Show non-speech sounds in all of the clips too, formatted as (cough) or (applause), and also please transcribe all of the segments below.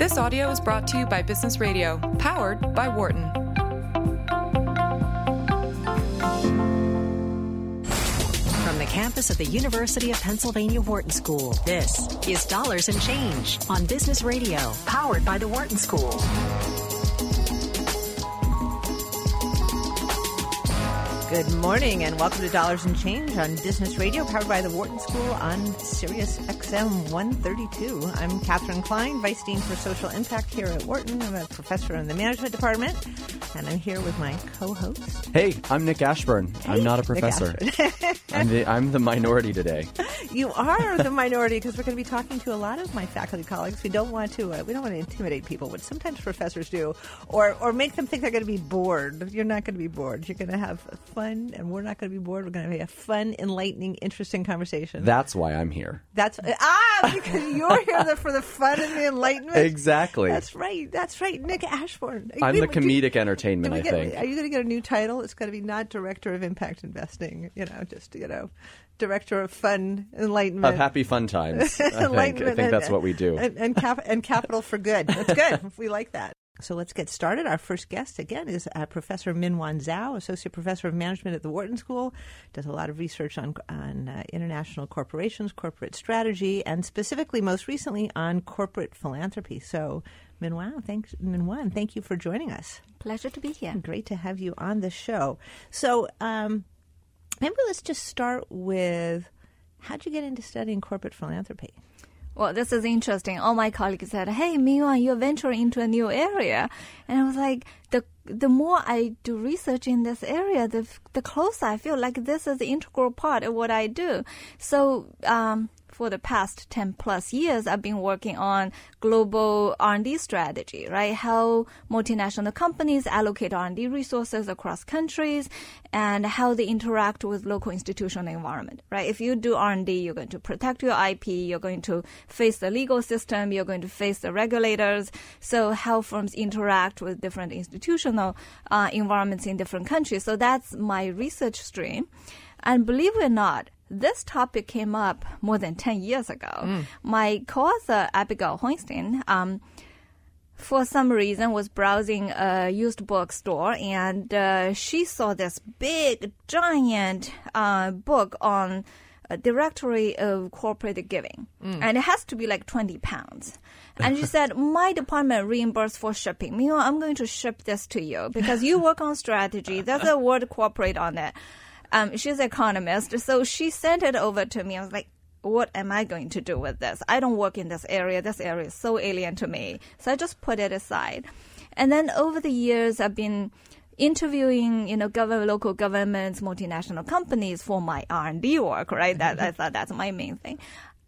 This audio is brought to you by Business Radio, powered by Wharton. From the campus of the University of Pennsylvania Wharton School, this is Dollars and Change on Business Radio, powered by the Wharton School. Good morning and welcome to Dollars and Change on Business Radio, powered by the Wharton School on Sirius XM 132. I'm Katherine Klein, Vice Dean for Social Impact here at Wharton. I'm a professor in the Management Department, and I'm here with my co-host. Hey, I'm Nick Ashburn. I'm not a professor. I'm the (laughs) I'm the minority today. You are the minority because we're going to be talking to a lot of my faculty colleagues. We don't want to uh, we don't want to intimidate people, which sometimes professors do, or or make them think they're going to be bored. You're not going to be bored. You're going to have fun, and we're not going to be bored. We're going to have a fun, enlightening, interesting conversation. That's why I'm here. That's ah because (laughs) you're here for the fun and the enlightenment. Exactly. That's right. That's right. Nick Ashburn. I'm We- the comedic do entertainment, I get- think. Are you going to get a new title? It's going to be not director of impact investing. You know, just you know, director of fun enlightenment. Of happy fun times. I think. I think that's what we do. And, and, cap- and capital for good. That's good. (laughs) we like that. So let's get started. Our first guest, again, is uh, Professor Minyuan Zhao, Associate Professor of Management at the Wharton School. Does a lot of research on, on uh, international corporations, corporate strategy, and specifically, most recently, on corporate philanthropy. So, Minyuan, thanks, Minyuan, thank you for joining us. Pleasure to be here. Great to have you on the show. So, um, maybe let's just start with how'd you get into studying corporate philanthropy? Well, this is interesting. All my colleagues said, "Hey, Minyuan, you're venturing into a new area," and I was like, "the the more I do research in this area, the the closer I feel like this is the integral part of what I do." So. Um, for the past 10 plus years, I've been working on global R&D strategy, right? How multinational companies allocate R&D resources across countries and how they interact with local institutional environment, right? If you do R&D, you're going to protect your IP, you're going to face the legal system, you're going to face the regulators. So how firms interact with different institutional uh, environments in different countries. So that's my research stream. And believe it or not, this topic came up more than 10 years ago. My co-author, Abigail Hornstein, um, for some reason was browsing a used bookstore and uh, she saw this big giant uh, book on a directory of corporate giving. And it has to be like 20 pounds. And she said my department reimbursed for shipping. Meanwhile i'm going to ship this to you because you work on strategy. There's a word corporate on it um, she's an economist so she sent it over to me i was like what am I going to do with this? I don't work in this area. This area is so alien to me. So I just put it aside. And then over the years, I've been interviewing, you know, government, local governments, multinational companies for my R&D work, right? That I thought that's my main thing.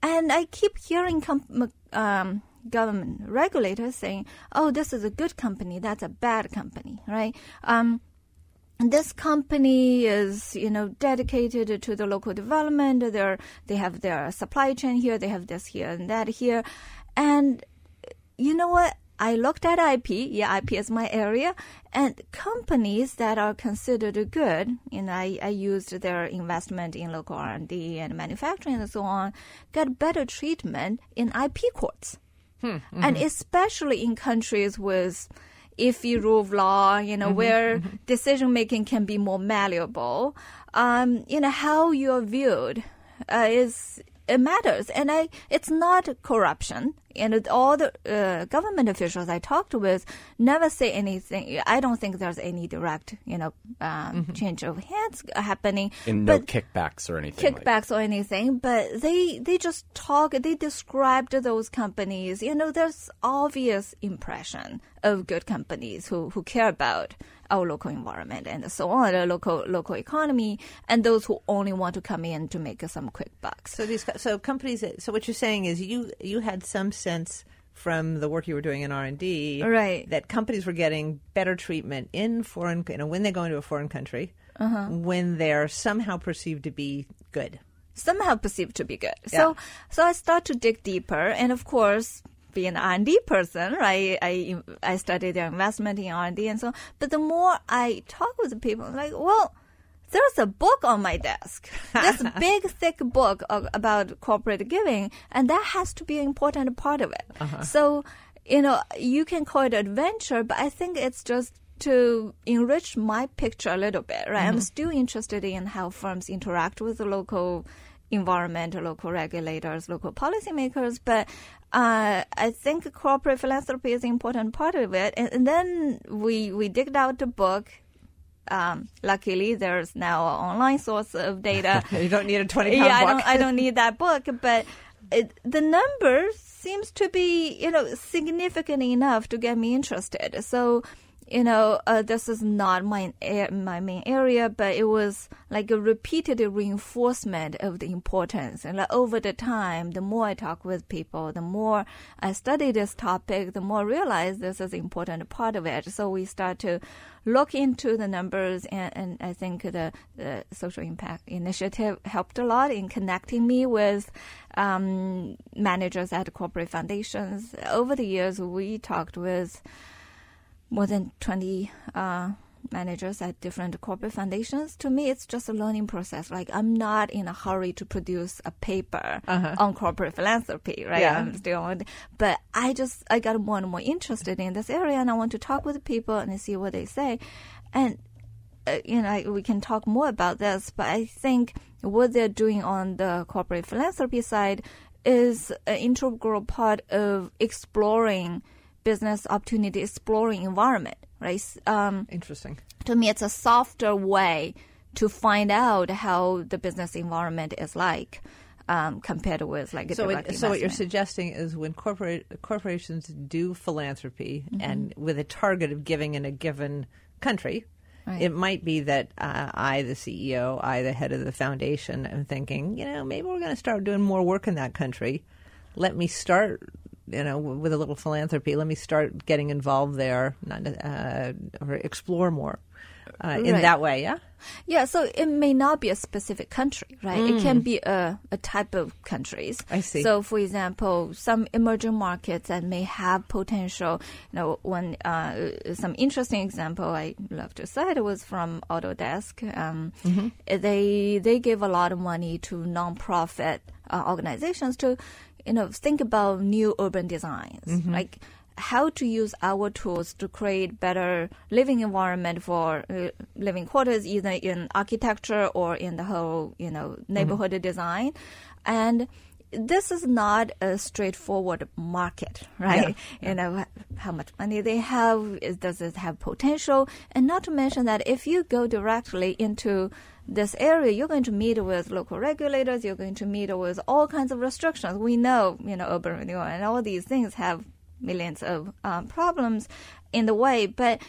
And I keep hearing com- um, government regulators saying, "Oh, this is a good company. That's a bad company," right? Um, this company is you know dedicated to the local development. They're they have their supply chain here they have this here and that here. And you know what? I looked at IP, yeah, IP is my area, and companies that are considered good, you know, I, I used their investment in local R&D and manufacturing and so on, get better treatment in IP courts. Hmm, and mm-hmm. especially in countries with iffy rule of law, you know, where decision making can be more malleable, um, you know, how you're viewed uh, is it matters, and I it's not corruption. And all the uh, government officials I talked with never say anything. I don't think there's any direct, you know, um, change of hands happening. In no kickbacks or anything. like- kickbacks or anything, but they they just talk. They described those companies. You know, there's obvious impression of good companies who who care about our local environment and so on, the local local economy, and those who only want to come in to make some quick bucks. So these, so companies. So what you're saying is you you had some sense from the work you were doing in R and D, Right. That companies were getting better treatment in foreign, you know, when they go into a foreign country, Uh-huh. when they're somehow perceived to be good. somehow perceived to be good. So so I start to dig deeper, and of course, being an R&D person, right? I I study their investment in R&D and so. on. But the more I talk with people, I'm like, well. There's a book on my desk, (laughs) this big, thick book of, about corporate giving, and that has to be an important part of it. Uh-huh. So, you know, you can call it adventure, but I think it's just to enrich my picture a little bit, right? I'm mm-hmm. still interested in how firms interact with the local environment, local regulators, local policymakers, but uh, I think corporate philanthropy is an important part of it. And, and then we we digged out the book. Um, luckily, there's now an online source of data. (laughs) You don't need a 20 pound yeah, I book. don't I don't (laughs) need that book, but it, the numbers seems to be you know significant enough to get me interested. So you know, uh, this is not my my main area, but it was like a repeated reinforcement of the importance. And like over the time, the more I talk with people, the more I study this topic, the more I realize this is an important part of it. So we start to look into the numbers, and, and I think the, the social impact initiative helped a lot in connecting me with um, managers at corporate foundations. Over the years, we talked with more than 20 uh, managers at different corporate foundations. To me, it's just a learning process. Like, I'm not in a hurry to produce a paper on corporate philanthropy, right? Yeah. I'm still on, but I just, I got more and more interested in this area and I want to talk with people and see what they say. And uh, you know, we can talk more about this, but I think what they're doing on the corporate philanthropy side is an integral part of exploring business opportunity, exploring environment, right? Um, Interesting. to me, it's a softer way to find out how the business environment is like um, compared with like a So, it, so what you're suggesting is when corporate corporations do philanthropy Mm-hmm. and with a target of giving in a given country, Right. it might be that uh, I, the CEO, I, the head of the foundation, am thinking, you know, maybe we're going to start doing more work in that country. Let me start, you know, with a little philanthropy. Let me start getting involved there, not, uh, or explore more uh, in that way. Yeah. Yeah, so it may not be a specific country, right? It can be a, a type of countries. Mm. I see. So, for example, some emerging markets that may have potential. You know, one uh, some interesting example I love to cite was from Autodesk. Um, Mm-hmm. They they give a lot of money to nonprofit uh, organizations to, you know, think about new urban designs, Mm-hmm. like how to use our tools to create better living environment for uh, living quarters, either in architecture or in the whole, you know, neighborhood design. And this is not a straightforward market, right? You know, how much money they have, does it have potential? And not to mention that if you go directly into this area, you're going to meet with local regulators, you're going to meet with all kinds of restrictions. We know, you know, urban renewal and all these things have millions of um, problems in the way, but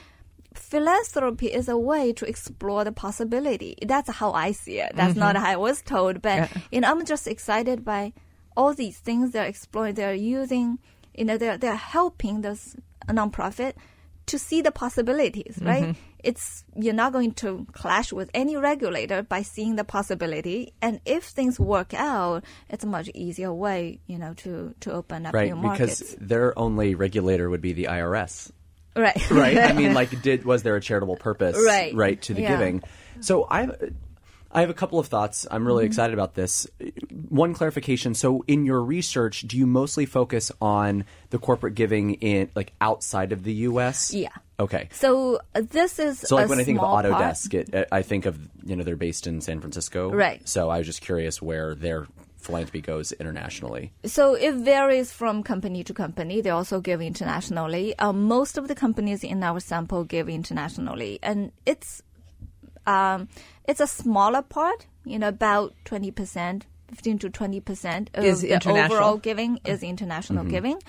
philanthropy is a way to explore the possibility. That's how I see it. That's not how I was told, but you know, I'm just excited by all these things they're exploring. They're using, you know, they're they're helping this nonprofit to see the possibilities. Right? It's you're not going to clash with any regulator by seeing the possibility, and if things work out, it's a much easier way, you know, to to open up Right, new markets. because their only regulator would be the IRS. right. (laughs) right? I mean, (laughs) like, did was there a charitable purpose, Right. right, to the Yeah. giving? So I, I have a couple of thoughts. I'm really Mm-hmm. excited about this. One clarification. So, in your research, do you mostly focus on the corporate giving in like outside of the U.S.? Yeah. Okay. So uh, this is So, like when I think of. Autodesk, it, I think of you know they're based in San Francisco, Right. So I was just curious where their philanthropy goes internationally. So it varies from company to company. They also give internationally. Uh, most of the companies in our sample give internationally, and it's um, it's a smaller part. You know, about twenty percent. 15 to 20 percent of Is the. Uh-huh. overall giving is international giving.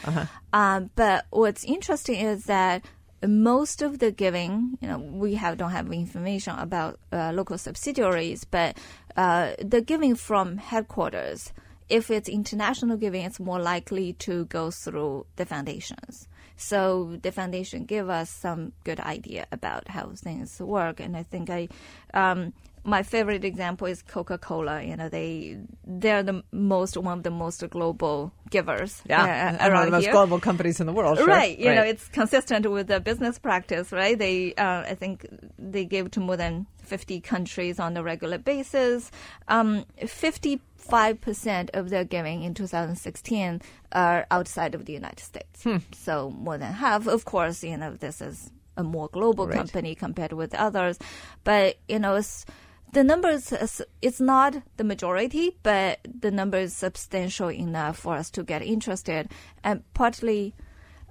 Um, but what's interesting is that most of the giving, you know, we have don't have information about uh, local subsidiaries, but uh, the giving from headquarters, if it's international giving, it's more likely to go through the foundations. So the foundation give us some good idea about how things work, and I think I. Um, my favorite example is Coca-Cola. You know, they they're the most one of the most global givers. Yeah. uh, one of around the most here. global companies in the world. Sure. Right. You know, it's consistent with the business practice, right? They, uh, I think they give to more than 50 countries on a regular basis. Um, 50 5% of their giving in 2016 are outside of the United States. Hmm. So more than half. Of course, you know, this is a more global Right. company compared with others. But, you know, it's, the numbers, it's not the majority, but the number is substantial enough for us to get interested. And partly,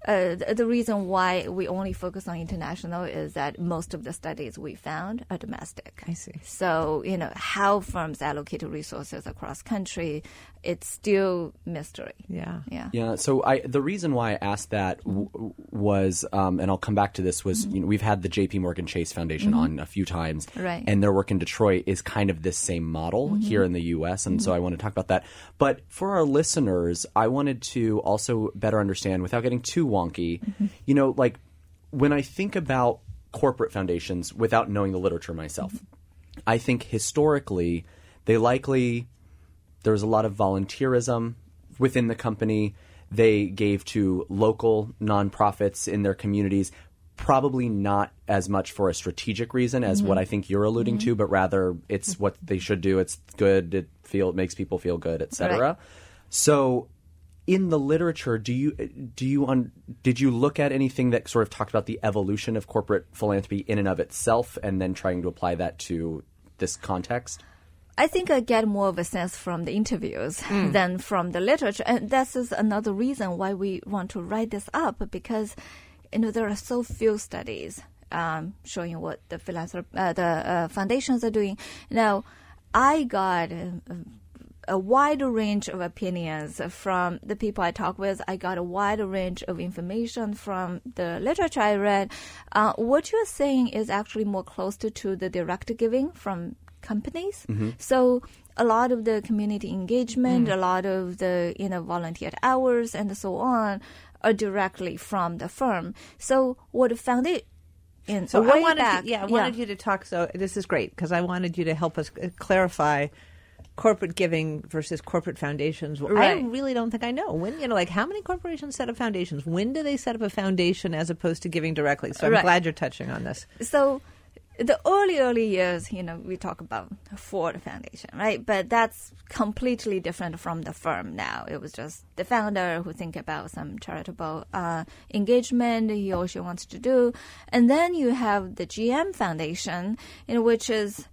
uh, the, the reason why we only focus on international is that most of the studies we found are domestic. I see. So, you know, how firms allocate resources across country, it's still mystery. Yeah. Yeah. Yeah. So I the reason why I asked that w- was, um, and I'll come back to this, was mm-hmm. you know we've had the J.P. Morgan Chase Foundation mm-hmm. on a few times, Right. And their work in Detroit is kind of this same model mm-hmm. here in the U.S. And so I want to talk about that. But for our listeners, I wanted to also better understand, without getting too wonky, you know, like when I think about corporate foundations, without knowing the literature myself, I think historically they likely there was a lot of volunteerism within the company. They gave to local nonprofits in their communities, probably not as much for a strategic reason as what mm-hmm. I think you're alluding to, mm-hmm. but rather it's hmm. what they should do. It's good. It feel it makes people feel good, etc. Right. So, in the literature, do you do you un, did you look at anything that sort of talked about the evolution of corporate philanthropy in and of itself, and then trying to apply that to this context? I think I get more of a sense from the interviews than from the literature, and this is another reason why we want to write this up because you know there are so few studies um, showing what the philanthrop- uh, the uh, foundations are doing. Now, I got. Uh, a wide range of opinions from the people I talk with. I got a wide range of information from the literature I read. Uh, what you're saying is actually more close to, to the direct giving from companies. So a lot of the community engagement, a lot of the you know volunteered hours and so on are directly from the firm. So what found it in So way I wanted, back, to, yeah, I wanted you to talk. So this is great because I wanted you to help us uh, clarify corporate giving versus corporate foundations. Well, I really don't think I know when. You know, like how many corporations set up foundations? When do they set up a foundation as opposed to giving directly? So I'm Right. glad you're touching on this. so the early early years you know we talk about ford foundation right? But that's completely different from the firm now. It was just the founder who think about some charitable uh, engagement he or she wants to do. And then you have the gm foundation you know which is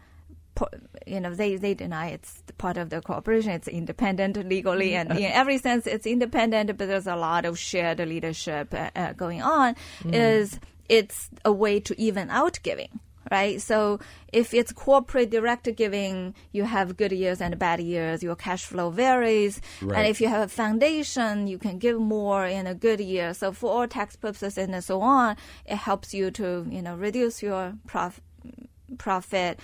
you know they they deny it's part of the corporation. It's independent legally and in every sense it's independent but there's a lot of shared leadership uh, uh, going on. Is it's a way to even out giving right so if it's corporate direct giving you have good years and bad years your cash flow varies Right. and if you have a foundation you can give more in a good year so for all tax purposes and so on it helps you to you know reduce your prof- profit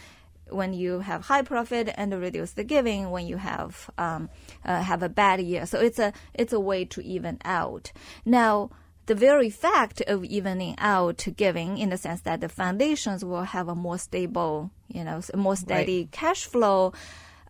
when you have high profit and reduce the giving when you have um, uh, have a bad year. So it's a it's a way to even out. Now the very fact of evening out giving, in the sense that the foundations will have a more stable, you know, more steady cash flow,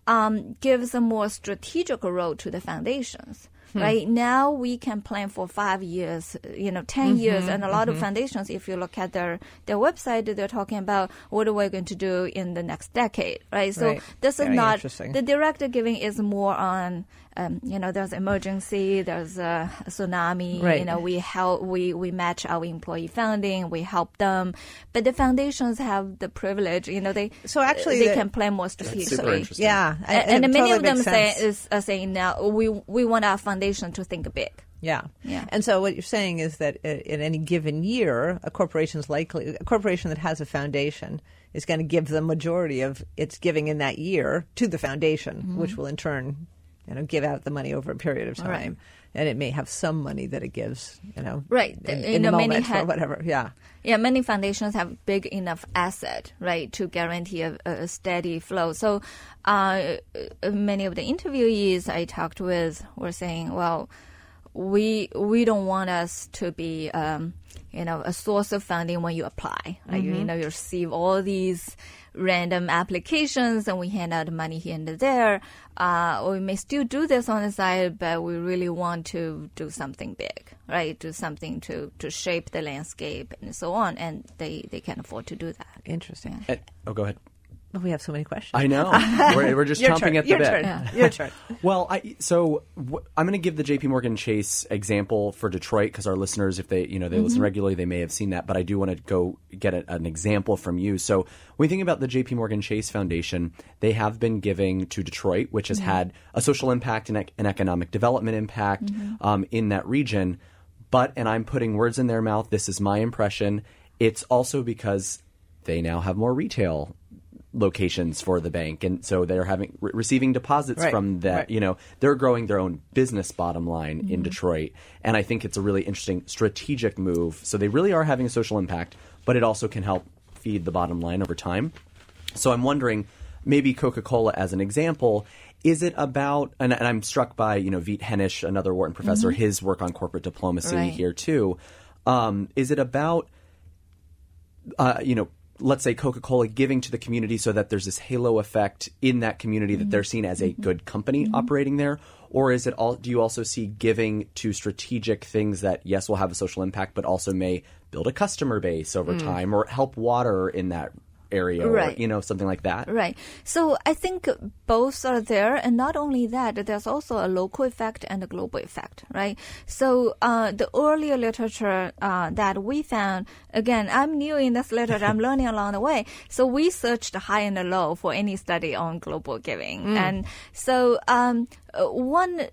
um, gives a more strategic role to the foundations. Hmm. Right now, we can plan for five years, you know, 10 mm-hmm. years, and a lot of mm-hmm. foundations. If you look at their their website, they're talking about what are we going to do in the next decade, right? So Right. this is Very not interesting. the direct giving is more on, um, you know, there's emergency, there's a tsunami, Right. you know, we help, we we match our employee funding, we help them, but the foundations have the privilege, you know, they So actually they the- can plan more strategically. Yeah, I- And, and many totally of them say is are saying now we we want our foundation to think big. Yeah. Yeah. And so what you're saying is that uh, in any given year, a corporation's likely a corporation that has a foundation is going to give the majority of its giving in that year to the foundation, Mm-hmm. which will in turn, you know, give out the money over a period of time. Right. And it may have some money that it gives, you know, Right. in, You in know, the many moment or whatever. Yeah. Yeah, many foundations have big enough asset, right, to guarantee a, a steady flow. So, uh, many of the interviewees I talked with were saying, "Well, we we don't want us to be, um, you know, a source of funding when you apply. Right? You, you know, you receive all these random applications, and we hand out money here and there. Uh, we may still do this on the side, but we really want to do something big, right? Do something to to shape the landscape and so on, and they they can afford to do that. Interesting. Eh, oh, go ahead. Oh, we have so many questions. I know. (laughs) we're, we're just Your chomping turn. at the Your bit. turn. Your turn. (laughs) Well, I, so w- I'm going to give the J.P. Morgan Chase example for Detroit because our listeners, if they you know they Mm-hmm. listen regularly, they may have seen that. But I do want to go get a, an example from you. So when you think about the J.P. Morgan Chase Foundation, they have been giving to Detroit, which Mm-hmm. has had a social impact and an economic development impact Mm-hmm. um, in that region. But and I'm putting words in their mouth. This is my impression. It's also because they now have more retail locations for the bank. And so they're having re- receiving deposits Right, from that right. you know they're growing their own business bottom line in Detroit. And I think it's a really interesting strategic move. So they really are having a social impact but it also can help feed the bottom line over time. So I'm wondering maybe Coca-Cola as an example is it about and, and I'm struck by you know Viet Henisz another Wharton professor his work on corporate diplomacy Right. here too. Um, is it about uh, you know, let's say Coca Cola giving to the community so that there's this halo effect in that community that they're mm-hmm. seen as a mm-hmm. good company mm-hmm. operating there? Or is it all, do you also see giving to strategic things that, yes, will have a social impact, but also may build a customer base over mm. time or help water in that area Right. or, you know, something like that? Right. So I think both are there, and not only that, there's also a local effect and a global effect, right? So uh, the earlier literature uh, that we found, again, I'm new in this literature, I'm (laughs) learning along the way. So we searched high and low for any study on global giving, and so um, uh, one, uh,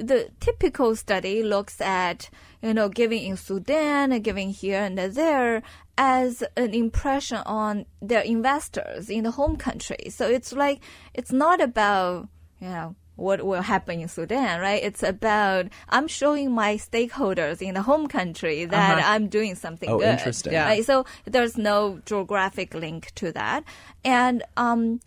the typical study looks at you know giving in Sudan, and giving here and there as an impression on their investors in the home country. So it's like it's not about you know what will happen in Sudan, right? It's about I'm showing my stakeholders in the home country that I'm doing something Oh, good. interesting. Yeah. Right? So there's no geographic link to that, and um.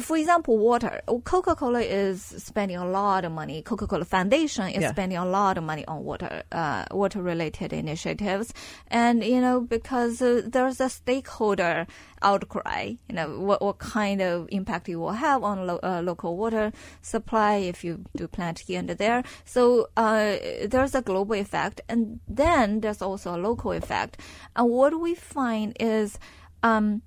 For example, water. Coca-Cola is spending a lot of money. Coca-Cola Foundation is Yeah. spending a lot of money on water, uh, water-related initiatives, and you know because uh, there's a stakeholder outcry. You know what what kind of impact it will have on lo- uh, local water supply if you do plant here and there. So uh, there's a global effect, and then there's also a local effect. And what we find is. Um,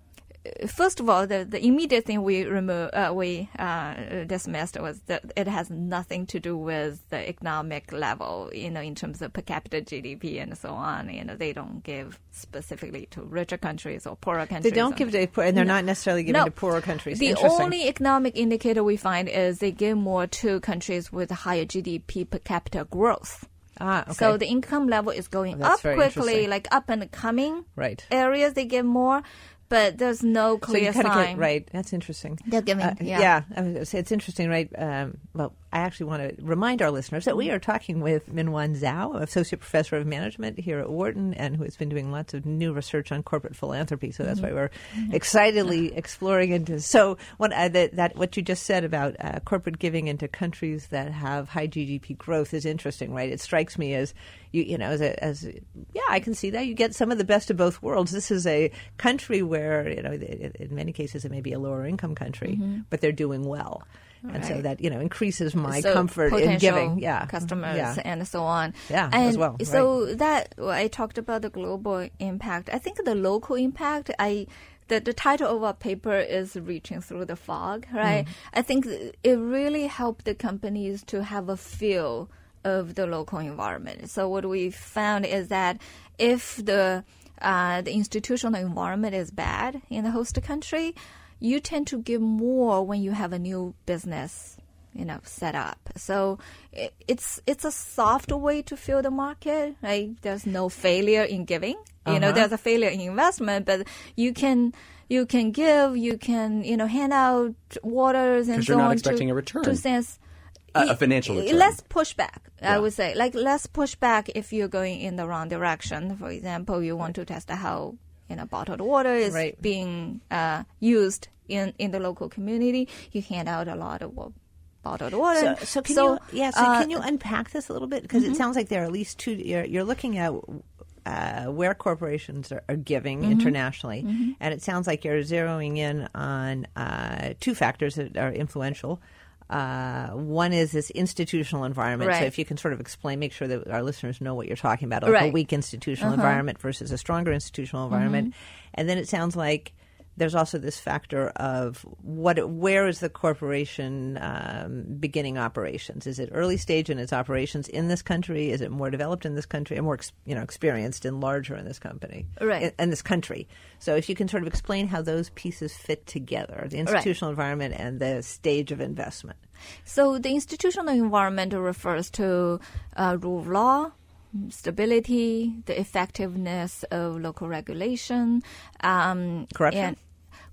First of all, the, the immediate thing we remove, uh, we uh, dismissed was that it has nothing to do with the economic level, you know, in terms of per capita GDP and so on. You know, they don't give specifically to richer countries or poorer countries. They don't give to, and they're not necessarily giving No. to poorer countries. The only economic indicator we find is they give more to countries with higher GDP per capita growth. ah, okay. So the income level is going Oh, up quickly, like up and coming Right. areas they give more, but there's no So you clear kinda sign. get, right. That's interesting. They're giving, Uh, yeah. I was gonna say it's interesting, right? Um, well, I actually want to remind our listeners that we are talking with Minyuan Zhao, associate professor of management here at Wharton, and who has been doing lots of new research on corporate philanthropy. So that's why we're excitedly exploring into. So what uh, that, that what you just said about uh, corporate giving into countries that have high GDP growth is interesting, right? It strikes me as you you know as a, as yeah, I can see that you get some of the best of both worlds. This is a country where you know in in many cases it may be a lower income country, but they're doing well. And so that you know increases my So comfort in giving, yeah, customers yeah. and so on. Yeah, and as well, So that well, I talked about the global impact. I think the local impact. I the, the title of our paper is reaching through the fog, right? Mm. I think it really helped the companies to have a feel of the local environment. So what we found is that if the uh, the institutional environment is bad in the host country, you tend to give more when you have a new business you know set up so i- it's it's a soft way to fill the market right there's no failure in giving you know Uh-huh. there's a failure in investment but you can you can give you can you know hand out waters and so you're not on expecting to, a return. to sense A- a financial return. less pushback Yeah. i would say like less pushback if you're going in the wrong direction for example you want to test how you know bottled water is Right. being uh, used in in the local community you hand out a lot of wa- bottled water So, so can So, you yeah? So uh, mm-hmm. can you unpack this a little bit because it sounds like there are at least two. You're, you're looking at uh, where corporations are, are giving Mm-hmm. internationally, and it sounds like you're zeroing in on uh, two factors that are influential. Uh, one is this institutional environment. So if you can sort of explain, make sure that our listeners know what you're talking about, like a Right. Uh-huh. weak institutional environment versus a stronger institutional environment, Mm-hmm. and then it sounds like there's also this factor of what, where is the corporation um, beginning operations? Is it early stage in its operations in this country? Is it more developed in this country, or more ex- you know experienced and larger in this company, Right. In, in this country? So if you can sort of explain how those pieces fit together, the institutional environment and the stage of investment. So the institutional environment refers to uh, rule of law, stability, the effectiveness of local regulation, um, Corruption?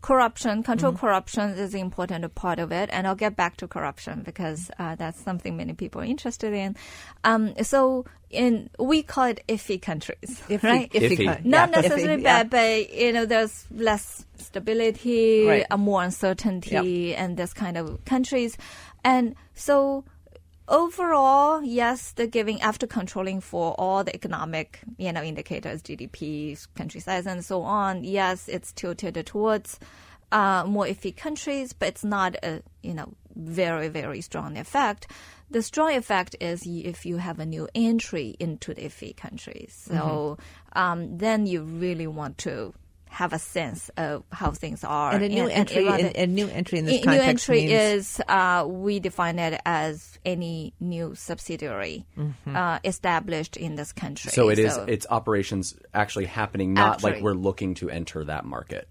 And corruption. Control corruption is an important part of it, and I'll get back to corruption because uh, that's something many people are interested in. Um, so in we call it iffy countries, (laughs) right? Iffy. yeah, Not iffy, necessarily yeah. bad, but you know, there's less stability, Right. uh, more uncertainty, and this kind of countries. And so, overall, yes, the giving after controlling for all the economic, you know, indicators, GDP, country size, and so on. Yes, it's tilted towards uh, more iffy countries, but it's not a you know very very strong effect. The strong effect is if you have a new entry into the iffy countries. So um, then you really want to have a sense of how things are. And a new entry, rather- a, a new entry in this a new context entry means is uh, we define it as any new subsidiary uh, established in this country. So it is it's operations actually happening, not like we're looking to enter that market.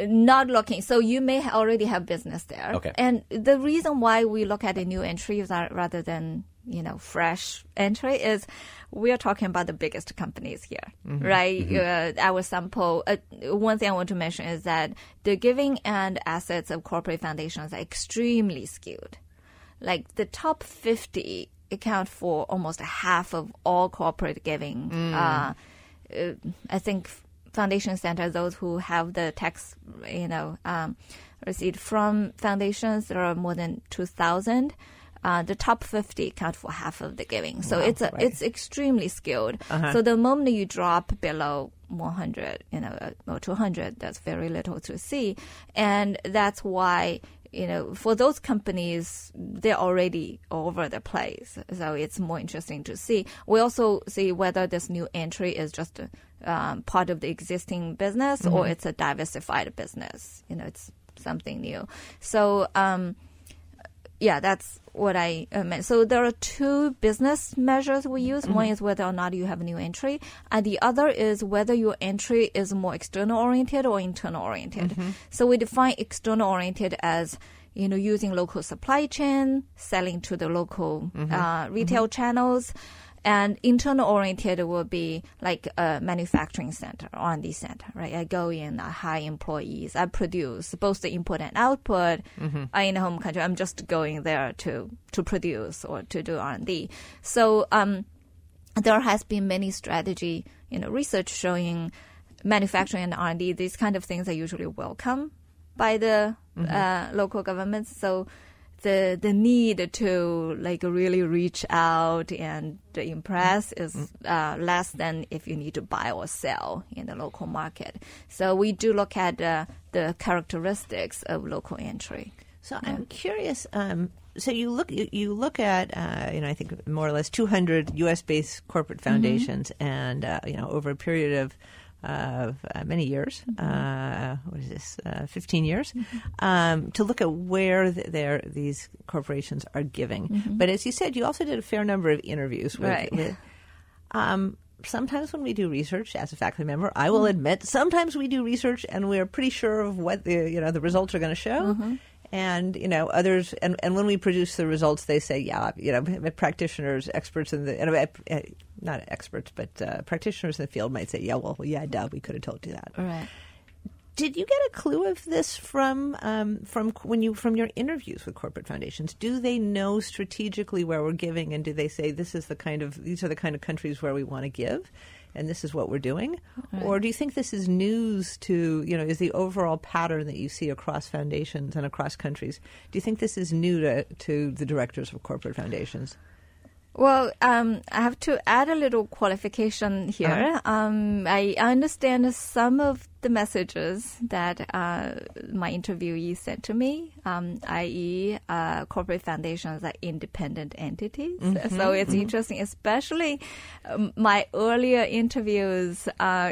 Not looking. So you may already have business there. Okay. And the reason why we look at a new entry ra- rather than you know fresh entry is we are talking about the biggest companies here, right? Uh, our sample. Uh, one thing I want to mention is that the giving and assets of corporate foundations are extremely skewed. Like the top fifty account for almost half of all corporate giving. Uh, uh, I think foundation center, those who have the tax, you know, um, receipt from foundations, there are more than two thousand. Uh, the top 50 account for half of the giving, so it's a, right. it's extremely skilled. So the moment you drop below 100, you know, uh, or 200, that's very little to see, and that's why you know, for those companies, they're already all over the place. So it's more interesting to see. We also see whether this new entry is just a, um, part of the existing business or it's a diversified business. You know, it's something new. So, um, yeah, that's what I uh, meant. So there are two business measures we use. One is whether or not you have a new entry, and the other is whether your entry is more external oriented or internal oriented. So we define external oriented as you know using local supply chain, selling to the local uh, retail channels. And internal oriented will be like a manufacturing center, R&D center, right? I go in, I hire employees, I produce both the input and output. I in a home country, I'm just going there to to produce or to do R&D. So um, there has been many strategy, you know, research showing manufacturing and R&D. These kind of things are usually welcome by the uh, local governments. So the the need to like really reach out and impress is uh, less than if you need to buy or sell in the local market. So we do look at uh, the characteristics of local entry. So I'm curious. Um, so you look you, you look at uh, you know I think more or less 200 U.S. based corporate foundations, and uh, you know over a period of of uh, many years, uh, what is this, uh, 15 years, um, to look at where th- these corporations are giving. But as you said, you also did a fair number of interviews with, Right. with um, sometimes when we do research as a faculty member, I will admit sometimes we do research and we're pretty sure of what the you know the results are going to show. And you know others, and, and when we produce the results, they say, yeah, you know, practitioners, experts in the, and, uh, not experts, but uh, practitioners in the field might say, yeah, well, yeah, duh, we could have told you that. Right. Did you get a clue of this from um, from when you from your interviews with corporate foundations? Do they know strategically where we're giving, and do they say this is the kind of these are the kind of countries where we want to give, and this is what we're doing, or do you think this is news to you know is the overall pattern that you see across foundations and across countries? Do you think this is new to to the directors of corporate foundations? Well, um, I have to add a little qualification here. Um, I understand some of the messages that uh, my interviewee sent to me, um, i.e., uh, corporate foundations are independent entities. So it's interesting, especially um, my earlier interviews. Uh,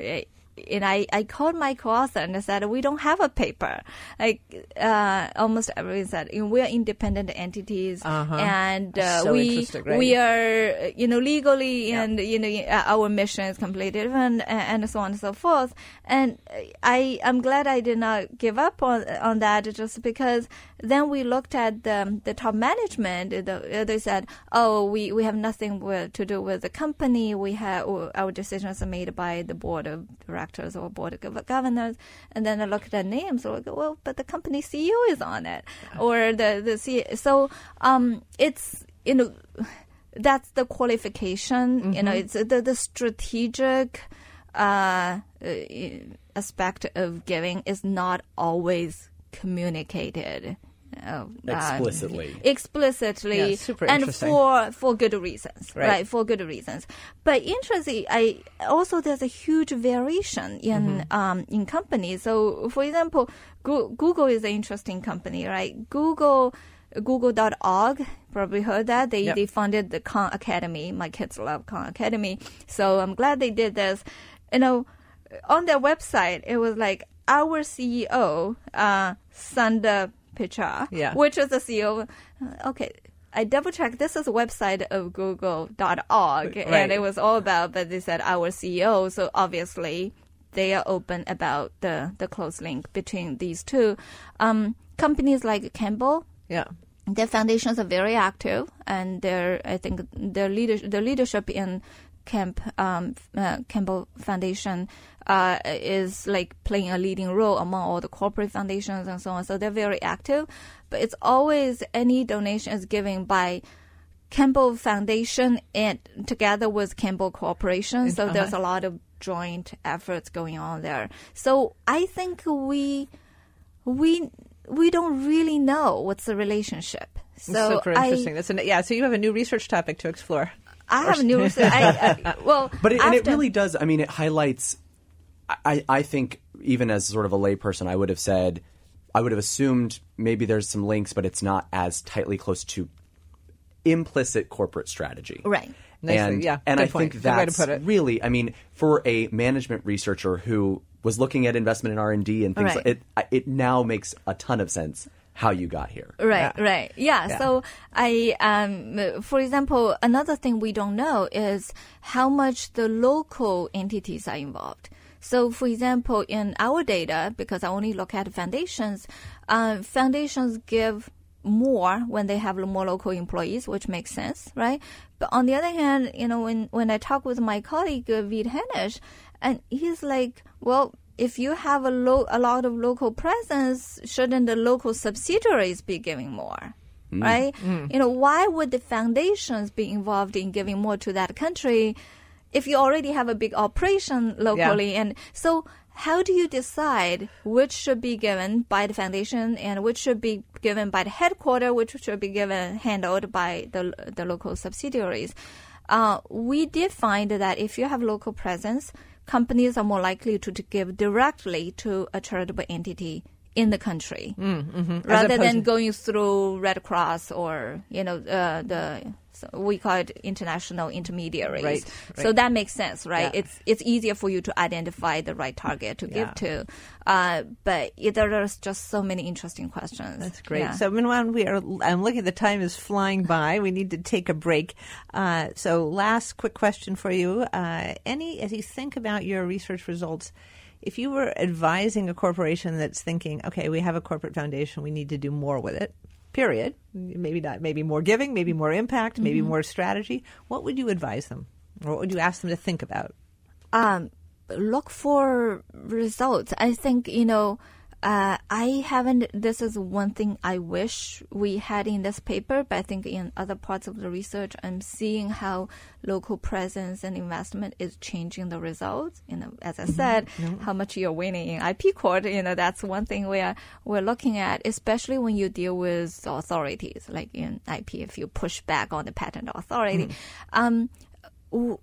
and I, I called my co-author and I said we don't have a paper. Like uh, almost everyone said, you know, we are independent entities, Uh-huh. and uh, So we right? we are you know legally and you know uh, our mission is different and, and so on and so forth. And I I'm glad I did not give up on on that just because then we looked at the the top management. The, they said, oh, we we have nothing with, to do with the company. We have our decisions are made by the board of directors or board of governors. And then I look at their names. Like, well, but the company CEO is on it, or the the CEO. So um, it's you know that's the qualification. You know, it's the the strategic uh, uh, aspect of giving is not always communicated. Uh, Explicitly. uh, explicitly, Yeah, super and for for good reasons, Right. right. For good reasons. But interesting, I also there's a huge variation in Mm-hmm. um, in companies. So, for example, Goo- Google is an interesting company, right? Google. Google.org, probably heard that. They, Yep. they funded the Khan Academy. My kids love Khan Academy. So I'm glad they did this. You know, on their website, it was like our CEO, uh, Sundar Pichai, Yeah. which is the CEO. Uh, Okay. I double checked. This is a website of google.org Right. and it was all about, but they said our CEO. So obviously they are open about the, the close link between these two. Um, companies like Campbell, Yeah. their foundations are very active, and their I think their leadership, their leadership in Camp um, uh, Campbell Foundation uh, is like playing a leading role among all the corporate foundations and so on. So they're very active, but it's always any donation is given by. Campbell Foundation and together with Campbell Corporation, so there's a lot of joint efforts going on there. So I think we we we don't really know what's the relationship. So super I. That's an, yeah. So you have a new research topic to explore. I have new research. (laughs) I, I, well, But it, and it really does. I mean, it highlights. I, I think even as sort of a layperson, I would have said, I would have assumed maybe there's some links, but it's not as tightly close to implicit corporate strategy. Right. Nicely, and yeah, and good I point. think Good that's put it. really. I mean, for a management researcher who was looking at investment in R and D and things, Right. like it it now makes a ton of sense how you got here. Right, Yeah. right. Yeah. Yeah. So I, um, for example, another thing we don't know is how much the local entities are involved. So, for example, in our data, because I only look at foundations, uh, foundations give more when they have more local employees, which makes sense, right? But on the other hand, you know, when, when I talk with my colleague, uh, Vid Henisz, and he's like, well, if you have a, lo- a lot of local presence, shouldn't the local subsidiaries be giving more? Right? You know, why would the foundations be involved in giving more to that country if you already have a big operation locally? And so, how do you decide which should be given by the foundation and which should be given by the headquarters, which should be given handled by the the local subsidiaries? Uh, we did find that if you have local presence, companies are more likely to, to give directly to a charitable entity in the country. Rather than going through Red Cross or you know uh, the so we call it international intermediaries. Right, right. So that makes sense, right? Yeah. It's it's easier for you to identify the right target to Yeah. give to. Uh, but it, there's just so many interesting questions. That's great. Yeah. So, Minyuan, we are. I'm looking. The time is flying by. We need to take a break. Uh, so, last quick question for you. Uh, any, as you think about your research results, if you were advising a corporation that's thinking, okay, we have a corporate foundation, we need to do more with it. Period. Maybe not. Maybe more giving. Maybe more impact. Maybe Mm-hmm. more strategy. What would you advise them, or what would you ask them to think about? um, look for results. I think, you know, uh, I haven't, this is one thing I wish we had in this paper, but I think in other parts of the research, I'm seeing how local presence and investment is changing the results. You know, as I said, how much you're winning in IP court, you know, that's one thing we're, we're looking at, especially when you deal with authorities, like in IP, if you push back on the patent authority. Um, w-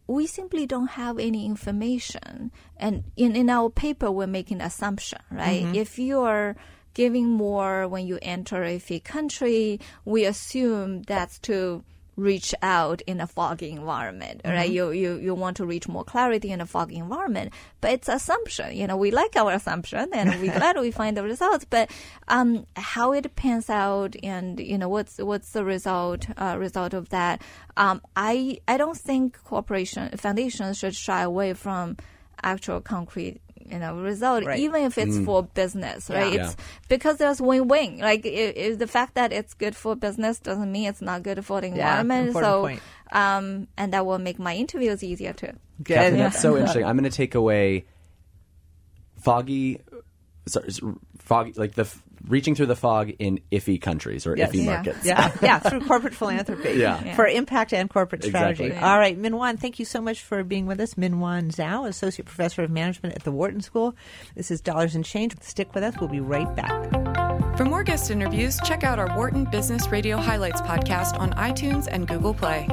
we simply don't have any information. And in, in our paper, we're making assumption, right? Mm-hmm. If you're giving more when you enter a free country, we assume that's to reach out in a foggy environment, right? You, you, you want to reach more clarity in a foggy environment, but it's assumption. You know, we like our assumption and we (laughs) glad we find the results, but, um, how it pans out and, you know, what's, what's the result, uh, result of that? Um, I, I don't think corporation, foundations should shy away from actual concrete you know result Right. even if it's for business right Yeah. it's because there's win-win like i i the fact that it's good for business doesn't mean it's not good for the Yeah, environment important so point. um and that will make my interviews easier too Good. Catherine, that's so interesting. I'm going to take away foggy, sorry, foggy, like the f- reaching through the fog in iffy countries or Yes. iffy Yeah. markets. Yeah, (laughs) yeah, through corporate philanthropy. Yeah. Yeah. For impact and corporate strategy. Exactly. All right, Minyuan, thank you so much for being with us. Minyuan Zhao, Associate Professor of Management at the Wharton School. This is Dollars and Change. Stick with us. We'll be right back. For more guest interviews, check out our Wharton Business Radio Highlights podcast on iTunes and Google Play.